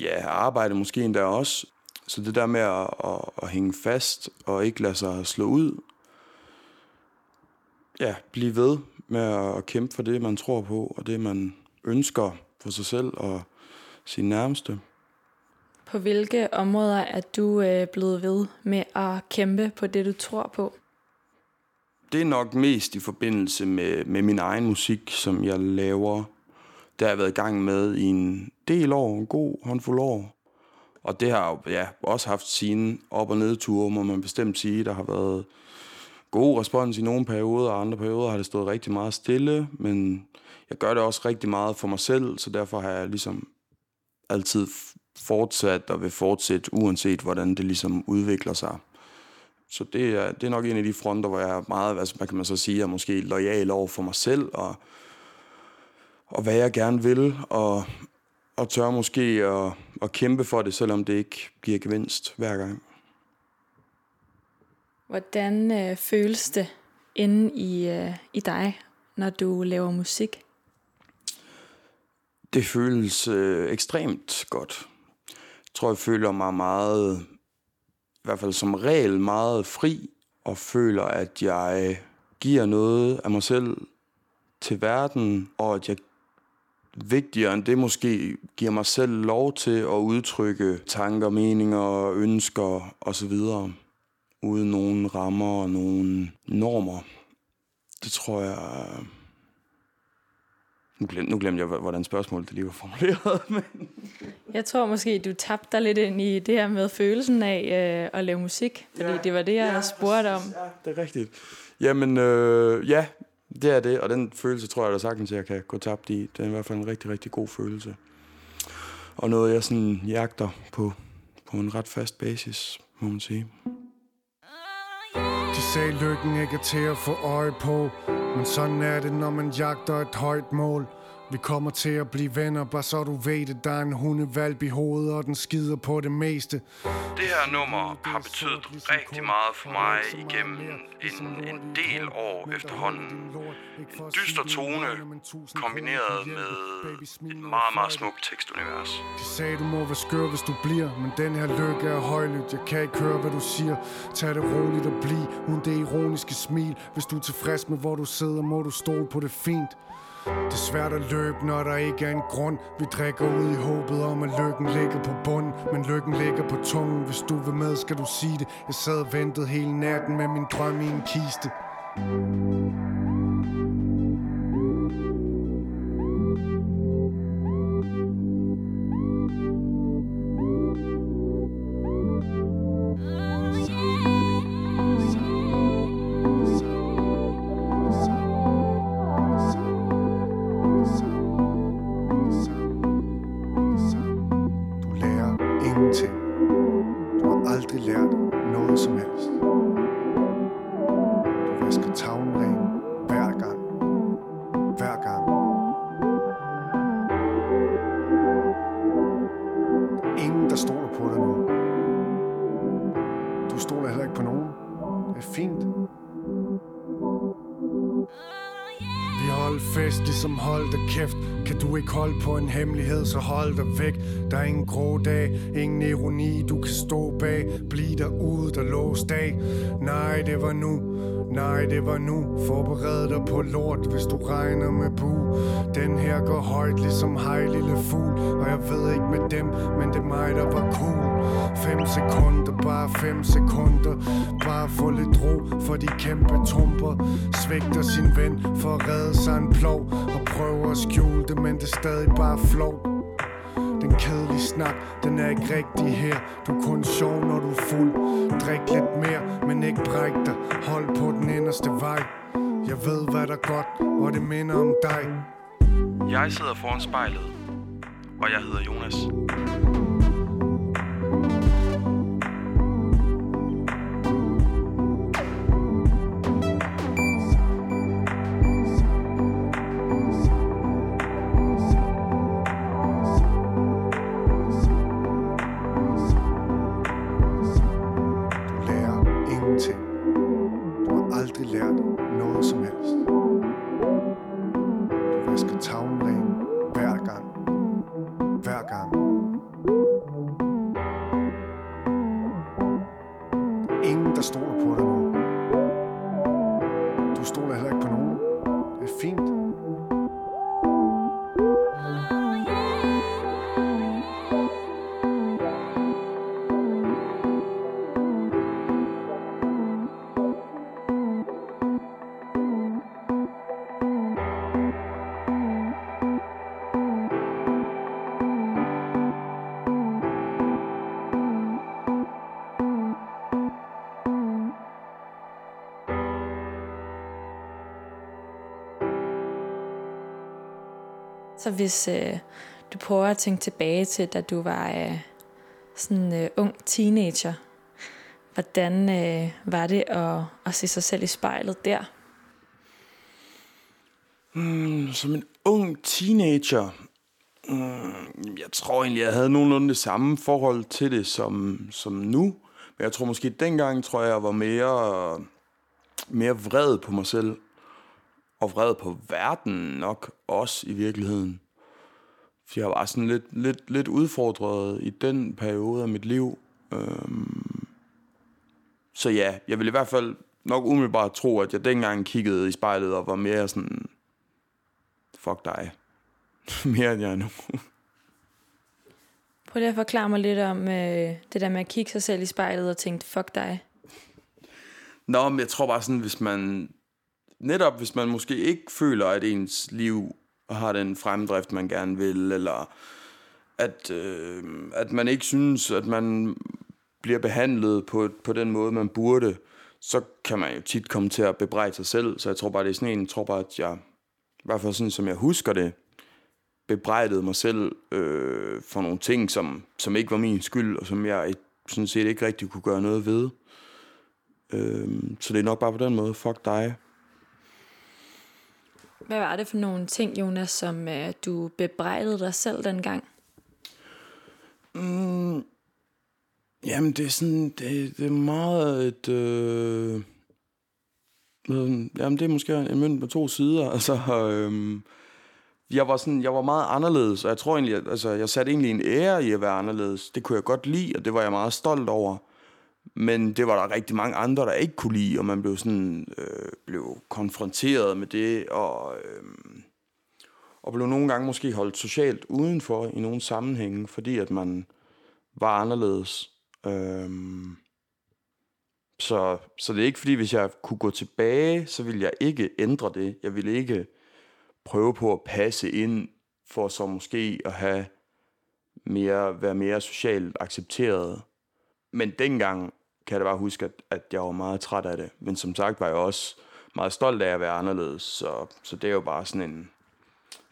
S3: ja, arbejde måske endda også. Så det der med at, at, at hænge fast og ikke lade sig slå ud. Ja, blive ved med at kæmpe for det, man tror på, og det, man ønsker for sig selv og sin nærmeste.
S1: På hvilke områder er du øh, blevet ved med at kæmpe på det, du tror på?
S3: Det er nok mest i forbindelse med, med min egen musik, som jeg laver. Det har jeg været i gang med i en del år, en god håndfuld år. Og det har ja, også haft sine op- og nedture, må man bestemt sige. Der har været god respons i nogle perioder, og andre perioder har det stået rigtig meget stille. Men jeg gør det også rigtig meget for mig selv, så derfor har jeg ligesom altid fortsat og vil fortsætte, uanset hvordan det ligesom udvikler sig. Så det er, det er nok en af de fronter, hvor jeg er meget, altså, hvad kan man så sige, er måske lojal over for mig selv, og, og hvad jeg gerne vil, og, og tør måske at, at kæmpe for det, selvom det ikke giver gevinst hver gang.
S1: Hvordan øh, føles det inde i, øh, i dig, når du laver musik?
S3: Det føles øh, ekstremt godt. Tror, jeg føler mig meget, i hvert fald som regel, meget fri, og føler, at jeg giver noget af mig selv til verden, og at jeg vigtigere end det måske giver mig selv lov til at udtrykke tanker, meninger, ønsker osv. uden nogen rammer og nogen normer. Det tror jeg... Nu glemte, nu glemte jeg, hvordan spørgsmålet det lige var formuleret. Men...
S1: Jeg tror måske, du tabte dig lidt ind i det her med følelsen af øh, at lave musik. Fordi ja, det var det, jeg ja, spurgte om.
S3: Ja, det er rigtigt. Jamen, øh, ja, det er det. Og den følelse tror jeg da sagtens, jeg kan gå tabt i. Det er i hvert fald en rigtig, rigtig god følelse. Og noget, jeg sådan jagter på, på en ret fast basis, må man sige.
S15: De sagde, lykken ikke er til at få øje på men sådan er det, når man jagter et højt mål. Vi kommer til at blive venner, bare så du ved det. Der er en hundevalp i hovedet, og den skider på det meste.
S3: Det her nummer har betydet rigtig meget for mig igennem en, en del år efterhånden. En dyster tone kombineret med et meget, meget smukt tekstunivers.
S15: De sagde, du må være skør, hvis du bliver Men den her lykke er højlydt. Jeg kan ikke høre, hvad du siger. Tag det roligt og bliv. Uden det ironiske smil. Hvis du er tilfreds med, hvor du sidder Må du stole på det fint det er svært at løbe, når der ikke er en grund. Vi drikker ud i håbet om, at lykken ligger på bund. Men lykken ligger på tungen. Hvis du vil med, skal du sige det. Jeg sad og ventede hele natten med min drøm i en kiste. Det var nu. Forbered dig på lort, hvis du regner med bu. Den her går højt, ligesom hej lille fugl. Og jeg ved ikke med dem, men det er mig, der var cool. 5 sekunder, bare 5 sekunder. Bare få lidt ro for de kæmpe trumper Svigter sin ven for at redde sig en plov. Og prøver at skjule det, men det er stadig bare flov en kedelig snak, den er ikke rigtig her. Du er kun sjov, når du er fuld. Drik lidt mere, men ikke bræk dig. Hold på den inderste vej. Jeg ved, hvad der er godt, og det minder om dig.
S3: Jeg sidder foran spejlet, og jeg hedder Jonas.
S1: Så hvis øh, du prøver at tænke tilbage til, da du var øh, sådan øh, ung teenager, hvordan øh, var det at, at se sig selv i spejlet der?
S3: Mm, som en ung teenager, mm, jeg tror egentlig, jeg havde nogenlunde det samme forhold til det som, som nu. Men jeg tror måske dengang, tror jeg, jeg var mere, mere vred på mig selv. Og vred på verden nok også i virkeligheden. For jeg var sådan lidt, lidt, lidt udfordret i den periode af mit liv. Øhm, så ja, jeg vil i hvert fald nok umiddelbart tro, at jeg dengang kiggede i spejlet og var mere sådan, fuck dig. mere end jeg er nu.
S1: Prøv lige at forklare mig lidt om øh, det der med at kigge sig selv i spejlet og tænke, fuck dig.
S3: Nå, men jeg tror bare sådan, hvis man... Netop hvis man måske ikke føler, at ens liv har den fremdrift, man gerne vil, eller at, øh, at man ikke synes, at man bliver behandlet på, på den måde, man burde, så kan man jo tit komme til at bebrejde sig selv. Så jeg tror bare, det er sådan en, jeg tror bare, at jeg, i hvert fald sådan, som jeg husker det, bebrejdede mig selv øh, for nogle ting, som, som ikke var min skyld, og som jeg sådan set ikke rigtig kunne gøre noget ved. Øh, så det er nok bare på den måde, fuck dig.
S1: Hvad var det for nogle ting, Jonas, som øh, du bebrejdede dig selv dengang?
S3: Mm, jamen, det er sådan, det, det er meget et, øh, jamen, det er måske en mønt på to sider, altså, øh, jeg var sådan, jeg var meget anderledes, og jeg tror egentlig, at, altså, jeg satte egentlig en ære i at være anderledes. Det kunne jeg godt lide, og det var jeg meget stolt over. Men det var der rigtig mange andre, der ikke kunne lide, og man blev sådan, øh, blev konfronteret med det, og, øh, og blev nogle gange måske holdt socialt udenfor i nogle sammenhænge, fordi at man var anderledes. Øh, så, så det er ikke fordi, hvis jeg kunne gå tilbage, så ville jeg ikke ændre det. Jeg ville ikke prøve på at passe ind, for så måske at have mere, være mere socialt accepteret. Men dengang kan jeg da bare huske, at, at jeg var meget træt af det. Men som sagt var jeg også meget stolt af at være anderledes. Så, så det er jo bare sådan en,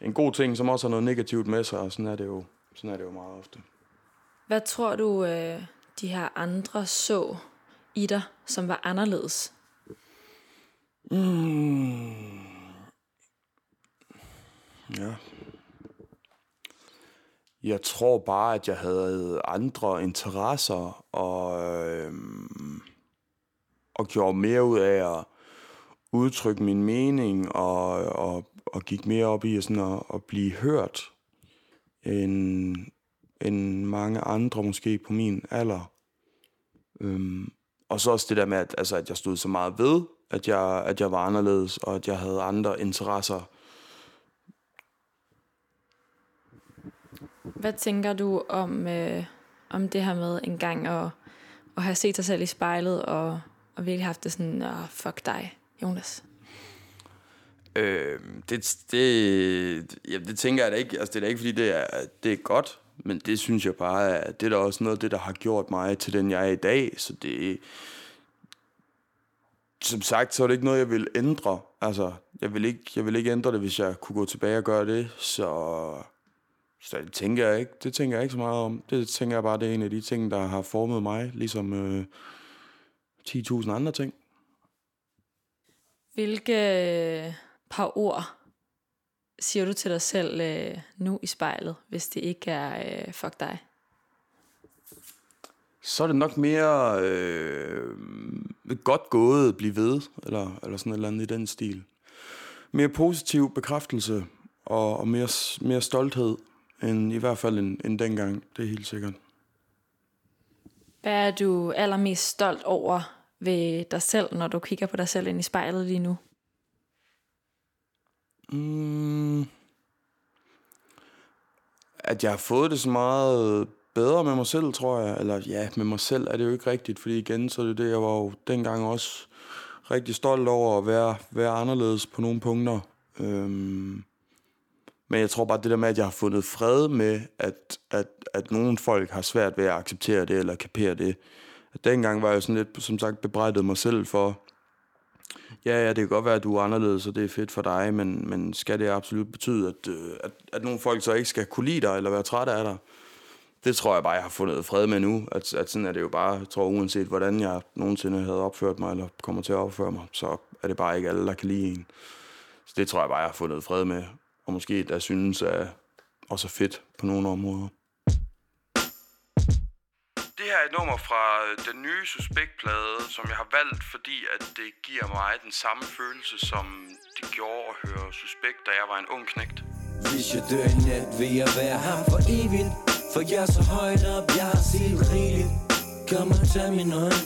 S3: en god ting, som også har noget negativt med sig, og sådan er det jo, sådan er det jo meget ofte.
S1: Hvad tror du, øh, de her andre så i dig, som var anderledes?
S3: Mm. Ja. Jeg tror bare, at jeg havde andre interesser og, øhm, og gjorde mere ud af at udtrykke min mening og, og, og gik mere op i sådan at, at blive hørt, end, end mange andre måske på min alder. Øhm, og så også det der med, at, altså, at jeg stod så meget ved, at jeg, at jeg var anderledes, og at jeg havde andre interesser.
S1: Hvad tænker du om, øh, om det her med en gang at, at have set sig selv i spejlet, og, og virkelig haft det sådan, oh, fuck dig, Jonas?
S3: Øh, det, det, ja, det tænker jeg da ikke. Altså, det er da ikke, fordi det er, det er godt, men det synes jeg bare, at det er da også noget af det, der har gjort mig til den, jeg er i dag. Så det, som sagt, så er det ikke noget, jeg vil ændre. Altså, jeg vil ikke, jeg vil ikke ændre det, hvis jeg kunne gå tilbage og gøre det. Så, så det tænker jeg ikke. Det tænker jeg ikke så meget om. Det tænker jeg bare, det er en af de ting, der har formet mig, ligesom øh, 10.000 andre ting.
S1: Hvilke par ord siger du til dig selv øh, nu i spejlet, hvis det ikke er øh, fuck dig?
S3: Så er det nok mere øh, godt gået, blive ved, eller, eller sådan et eller andet i den stil. Mere positiv bekræftelse, og, og mere, mere stolthed, end i hvert fald end, end dengang, det er helt sikkert.
S1: Hvad er du allermest stolt over ved dig selv, når du kigger på dig selv ind i spejlet lige nu?
S3: Mm, at jeg har fået det så meget bedre med mig selv, tror jeg. Eller ja, med mig selv er det jo ikke rigtigt, fordi igen, så er det det, jeg var jo dengang også rigtig stolt over at være, være anderledes på nogle punkter. Øhm, men jeg tror bare, det der med, at jeg har fundet fred med, at, at, at nogle folk har svært ved at acceptere det eller kapere det. At dengang var jeg sådan lidt, som sagt, bebrejdet mig selv for, ja, ja, det kan godt være, at du er anderledes, og det er fedt for dig, men, men skal det absolut betyde, at, øh, at, at nogle folk så ikke skal kunne lide dig eller være trætte af dig? Det tror jeg bare, jeg har fundet fred med nu. At, at sådan er det jo bare, jeg tror uanset hvordan jeg nogensinde havde opført mig, eller kommer til at opføre mig, så er det bare ikke alle, der kan lide en. Så det tror jeg bare, jeg har fundet fred med. Og måske der synes er også fedt på nogle områder. Det her er et nummer fra den nye Suspekt-plade, som jeg har valgt, fordi at det giver mig den samme følelse, som det gjorde at høre Suspekt, da jeg var en ung knægt.
S4: Hvis jeg dør i nat, vil jeg være ham for evigt For jeg er så højt op, jeg har set rigeligt Kom og tag min hånd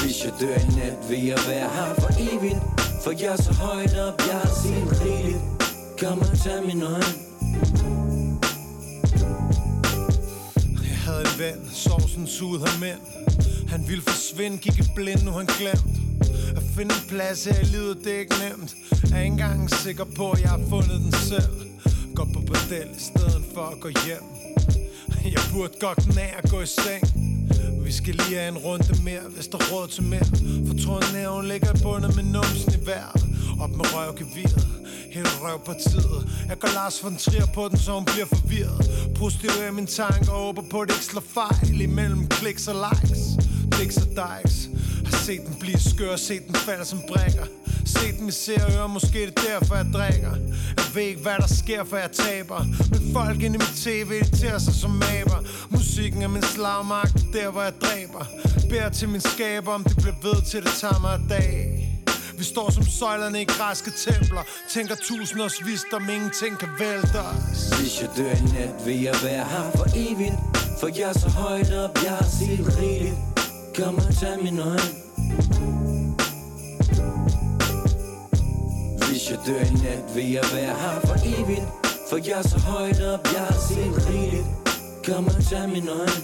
S4: Hvis jeg dør i nat, vil jeg være ham for evigt for jeg er så højt op, jeg har set rigeligt. Kom og tag min øjne
S16: Jeg havde en ven, sovsen sugede ham ind. Han ville forsvinde, gik i blind, nu han glemt. At finde en plads her i livet, det er ikke nemt. Jeg er ikke engang sikker på, at jeg har fundet den selv. Går på bordel i stedet for at gå hjem. Jeg burde godt nær at gå i seng vi skal lige have en runde mere, hvis der råd til mere. For tråden her, hun ligger i bundet med numsen i vejret. Op med røvgeviret, hele røvpartiet Jeg går Lars von Trier på den, så hun bliver forvirret. Prostituerer er min tanke og håber på, at det ikke slår fejl Imellem kliks og likes, dicks og dikes. Har set den blive skør, set den falde som brækker. Se dem i ser og måske det er derfor jeg drikker. Jeg ved ikke hvad der sker, for jeg taber. Men folk inde i mit tv irriterer sig som maber Musikken er min slagmagt, der hvor jeg dræber. Bær til min skaber, om det bliver ved til det tager mig dag. Vi står som søjlerne i græske templer. Tænker tusind års visdom, ingenting kan vælte os.
S4: Hvis jeg dør i nat, vil jeg være ham for evigt. For jeg er så højt op, jeg har set rigeligt. Kom og tag min hånd. Jeg dør i nat, vil jeg være her for evigt? For jeg er så højt op, jeg har set rigeligt. Kom og tag min øjne.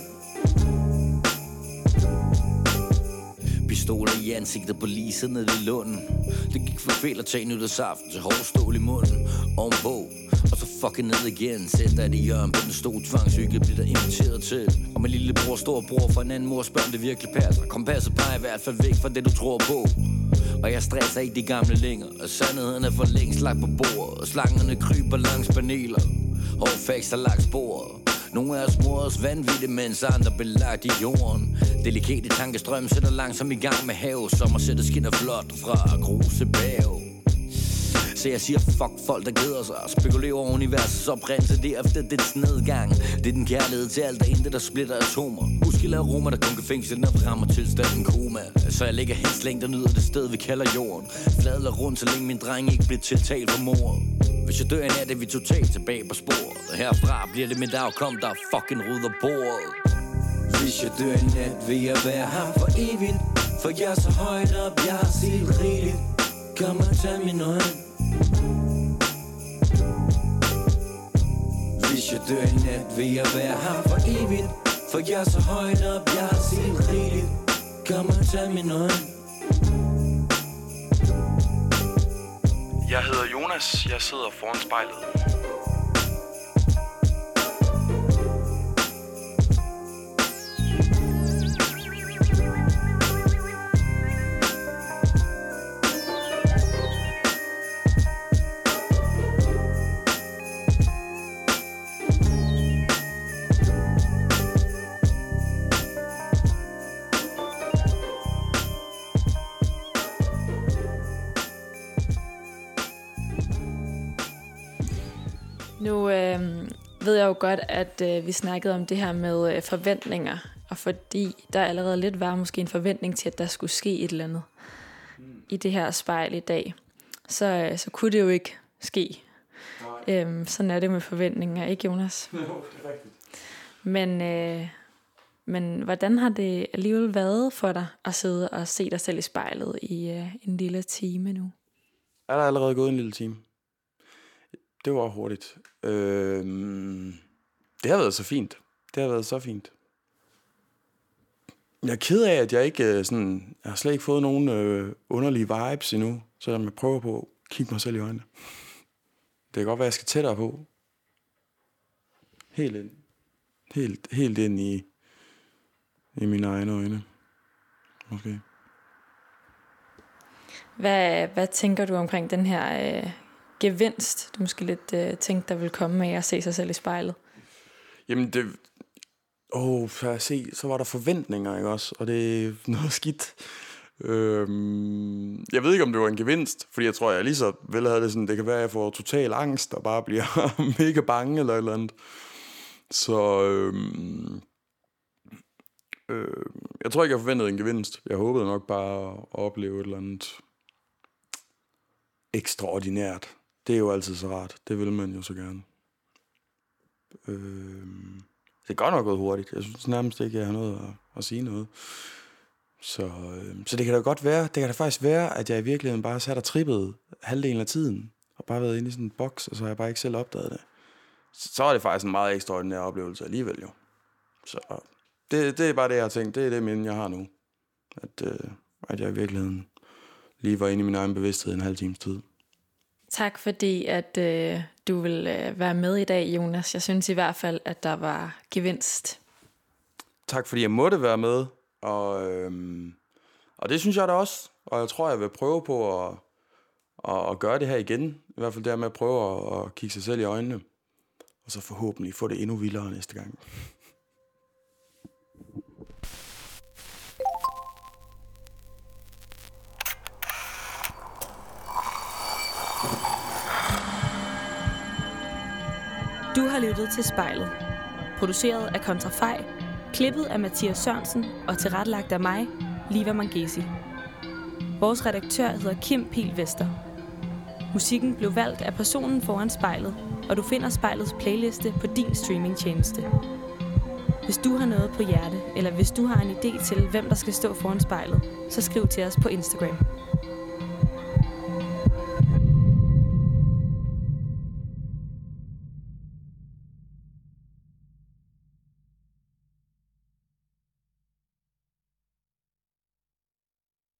S17: Pistoler i ansigtet på lige nede ved lunden. Det gik for fejl at tage nytårsaften til hård stål i munden. Ovenpå og så fucking ned igen. Sæt dig i hjørnet på den store tvangshygge Bliver der inviteret til. Og min lillebror, storbror fra en anden mor Spørger om det virkelig passer. Kompasset peger i hvert fald væk fra det du tror på og jeg stresser ikke de gamle længere Og sandheden er for længst lagt på bordet Og slangerne kryber langs paneler. Og facts er lagt sporet. Nogle af os morer os vanvittigt, mens andre belagt i jorden. Delikate tankestrøm sætter langsomt i gang med have Som at skinner flot fra gruse bag så jeg siger fuck folk, der glæder sig og spekulerer over universets oprindelse derefter dets nedgang. Det er den kærlighed til alt, det intet, der splitter atomer. Husk aroma, der kun kan fængsle den rammer tilstanden koma. Så jeg ligger helt slængt og nyder det sted, vi kalder jorden. Fladler rundt, så længe min dreng ikke bliver tiltalt for mordet. Hvis jeg dør en nat, er vi totalt tilbage på sporet. Herfra bliver det mit afkom, der fucking rydder bordet. Hvis jeg dør en nat, vil jeg være her for evigt. For jeg er så højt op, jeg har set rigeligt. Kom og tag min øjne. Hvis jeg dør i nat, vil jeg være her for evigt. For jeg er så højt op, jeg har set rigeligt. Kom og tag min øjne.
S18: Jeg hedder Jonas. Jeg sidder foran spejlet.
S1: Ved jeg jo godt, at øh, vi snakkede om det her med øh, forventninger, og fordi der allerede lidt var måske en forventning til, at der skulle ske et eller andet mm. i det her spejl i dag, så, øh, så kunne det jo ikke ske. Øhm, sådan er det med forventninger, ikke Jonas?
S3: Jo, det er rigtigt.
S1: Men, øh, men hvordan har det alligevel været for dig at sidde og se dig selv i spejlet i øh, en lille time nu?
S3: Er der allerede gået en lille time? Det var hurtigt. Øhm, det har været så fint. Det har været så fint. Jeg er ked af, at jeg ikke øh, sådan... Jeg har slet ikke fået nogen øh, underlige vibes endnu, så jeg prøver på at kigge mig selv i øjnene. Det kan godt være, at jeg skal tættere på. Helt ind. Helt, helt ind i, i mine egne øjne. Måske.
S1: Hvad, hvad tænker du omkring den her øh, gevinst, du måske lidt øh, tænkte, der vil komme med at se sig selv i spejlet?
S3: Jamen det... Åh, oh, for at se, så var der forventninger, ikke også? Og det er noget skidt. Øhm, jeg ved ikke, om det var en gevinst, fordi jeg tror, jeg lige så vel havde det sådan, det kan være, at jeg får total angst og bare bliver mega bange eller et eller andet. Så øhm, øh, jeg tror ikke, jeg forventede en gevinst. Jeg håbede nok bare at opleve et eller andet ekstraordinært. Det er jo altid så rart. Det vil man jo så gerne. Øh, det er godt nok gået hurtigt. Jeg synes nærmest ikke, jeg har noget at, at sige noget. Så, øh, så det kan da godt være, det kan da faktisk være, at jeg i virkeligheden bare sat og trippet halvdelen af tiden, og bare været inde i sådan en boks, og så har jeg bare ikke selv opdaget det. Så, så er det faktisk en meget ekstraordinær oplevelse alligevel jo. Så det, det er bare det, jeg har tænkt. Det er det minde, jeg har nu. At, øh, at jeg i virkeligheden lige var inde i min egen bevidsthed en halv times tid.
S1: Tak fordi, at øh, du vil øh, være med i dag, Jonas. Jeg synes i hvert fald, at der var gevinst.
S3: Tak fordi jeg måtte være med, og, øhm, og det synes jeg da også. Og jeg tror, jeg vil prøve på at, at, at gøre det her igen. I hvert fald der med at prøve at, at kigge sig selv i øjnene. Og så forhåbentlig få det endnu vildere næste gang.
S2: Du har lyttet til Spejlet. Produceret af Kontrafej, klippet af Mathias Sørensen og tilrettelagt af mig, Liva Mangesi. Vores redaktør hedder Kim Pil Vester. Musikken blev valgt af personen foran spejlet, og du finder spejlets playliste på din streamingtjeneste. Hvis du har noget på hjerte, eller hvis du har en idé til, hvem der skal stå foran spejlet, så skriv til os på Instagram.